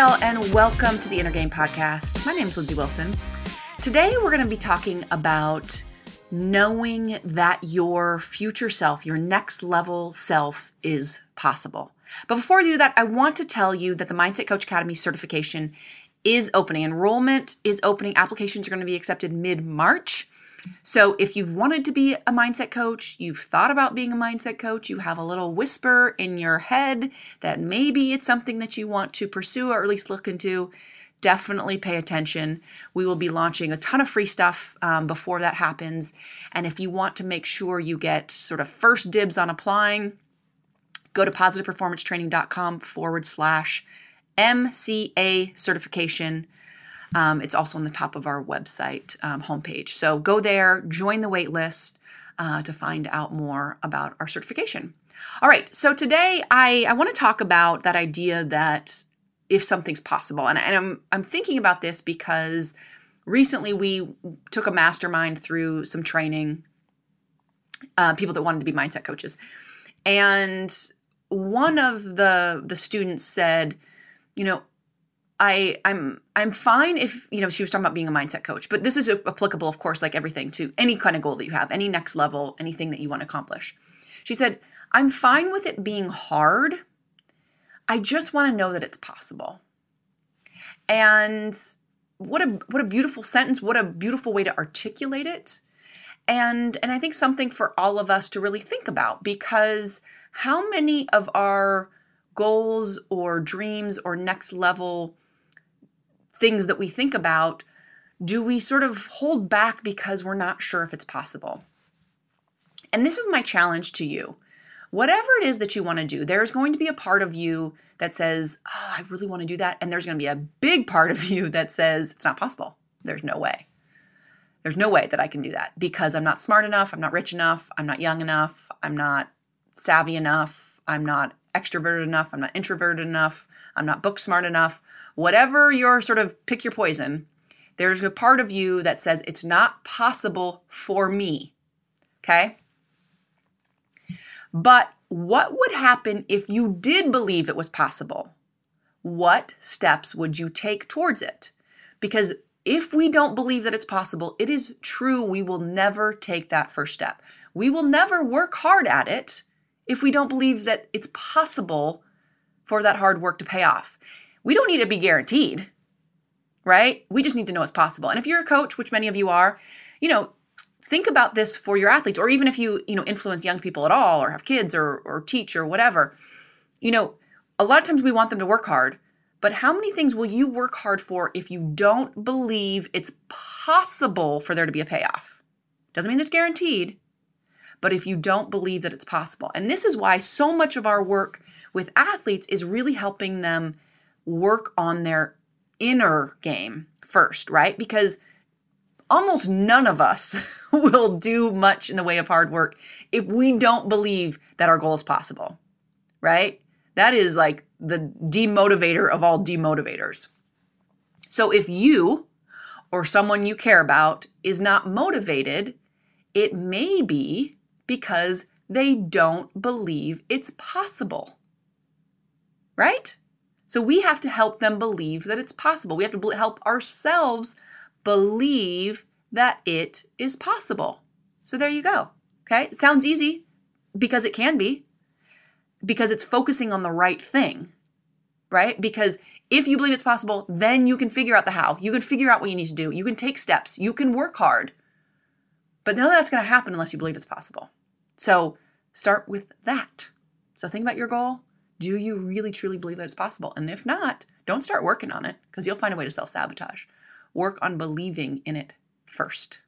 and welcome to the Inner Game Podcast. My name is Lindsay Wilson. Today, we're going to be talking about knowing that your future self, your next level self, is possible. But before we do that, I want to tell you that the Mindset Coach Academy certification is opening. Enrollment is opening. Applications are going to be accepted mid March. So, if you've wanted to be a mindset coach, you've thought about being a mindset coach, you have a little whisper in your head that maybe it's something that you want to pursue or at least look into, definitely pay attention. We will be launching a ton of free stuff um, before that happens. And if you want to make sure you get sort of first dibs on applying, go to positiveperformancetraining.com forward slash MCA certification. Um, it's also on the top of our website um, homepage. So go there, join the wait list uh, to find out more about our certification. All right, so today I, I want to talk about that idea that if something's possible, and, and I'm I'm thinking about this because recently we took a mastermind through some training, uh, people that wanted to be mindset coaches, and one of the the students said, you know, I I'm I'm fine if you know she was talking about being a mindset coach, but this is applicable, of course, like everything to any kind of goal that you have, any next level, anything that you want to accomplish. She said, "I'm fine with it being hard. I just want to know that it's possible." And what a what a beautiful sentence! What a beautiful way to articulate it. And and I think something for all of us to really think about because how many of our goals or dreams or next level things that we think about do we sort of hold back because we're not sure if it's possible? And this is my challenge to you. Whatever it is that you want to do, there's going to be a part of you that says, Oh, I really want to do that. And there's going to be a big part of you that says, It's not possible. There's no way. There's no way that I can do that because I'm not smart enough. I'm not rich enough. I'm not young enough. I'm not savvy enough. I'm not extroverted enough. I'm not introverted enough. I'm not book smart enough. Whatever your sort of pick your poison, there's a part of you that says it's not possible for me. Okay? But what would happen if you did believe it was possible? What steps would you take towards it? Because if we don't believe that it's possible, it is true we will never take that first step. We will never work hard at it if we don't believe that it's possible for that hard work to pay off. We don't need to be guaranteed, right? We just need to know it's possible. And if you're a coach, which many of you are, you know, think about this for your athletes or even if you, you know, influence young people at all or have kids or or teach or whatever. You know, a lot of times we want them to work hard, but how many things will you work hard for if you don't believe it's possible for there to be a payoff? Doesn't mean it's guaranteed, but if you don't believe that it's possible. And this is why so much of our work with athletes is really helping them work on their inner game first, right? Because almost none of us will do much in the way of hard work if we don't believe that our goal is possible, right? That is like the demotivator of all demotivators. So if you or someone you care about is not motivated, it may be because they don't believe it's possible. Right? So we have to help them believe that it's possible. We have to help ourselves believe that it is possible. So there you go. Okay? It sounds easy because it can be, because it's focusing on the right thing, right? Because if you believe it's possible, then you can figure out the how. You can figure out what you need to do. You can take steps. You can work hard. But none of that's going to happen unless you believe it's possible. So start with that. So think about your goal. Do you really truly believe that it's possible? And if not, don't start working on it because you'll find a way to self sabotage. Work on believing in it first.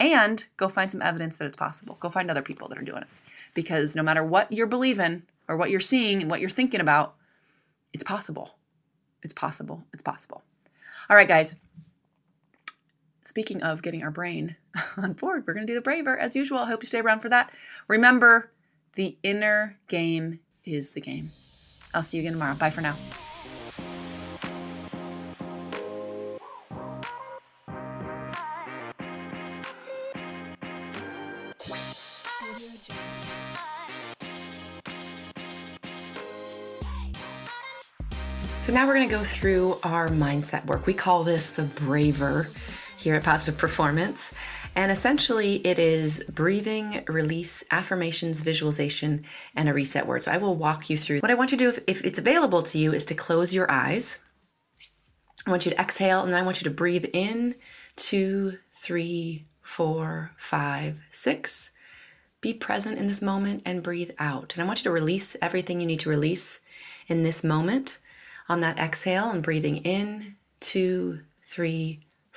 And go find some evidence that it's possible. Go find other people that are doing it. Because no matter what you're believing or what you're seeing and what you're thinking about, it's possible. It's possible. It's possible. All right, guys speaking of getting our brain on board, we're going to do the braver as usual. I hope you stay around for that. Remember, the inner game is the game. I'll see you again tomorrow. Bye for now. So now we're going to go through our mindset work. We call this the braver here at Positive Performance. And essentially, it is breathing, release, affirmations, visualization, and a reset word. So I will walk you through. What I want you to do, if, if it's available to you, is to close your eyes. I want you to exhale, and then I want you to breathe in two, three, four, five, six. Be present in this moment and breathe out. And I want you to release everything you need to release in this moment on that exhale and breathing in two, three,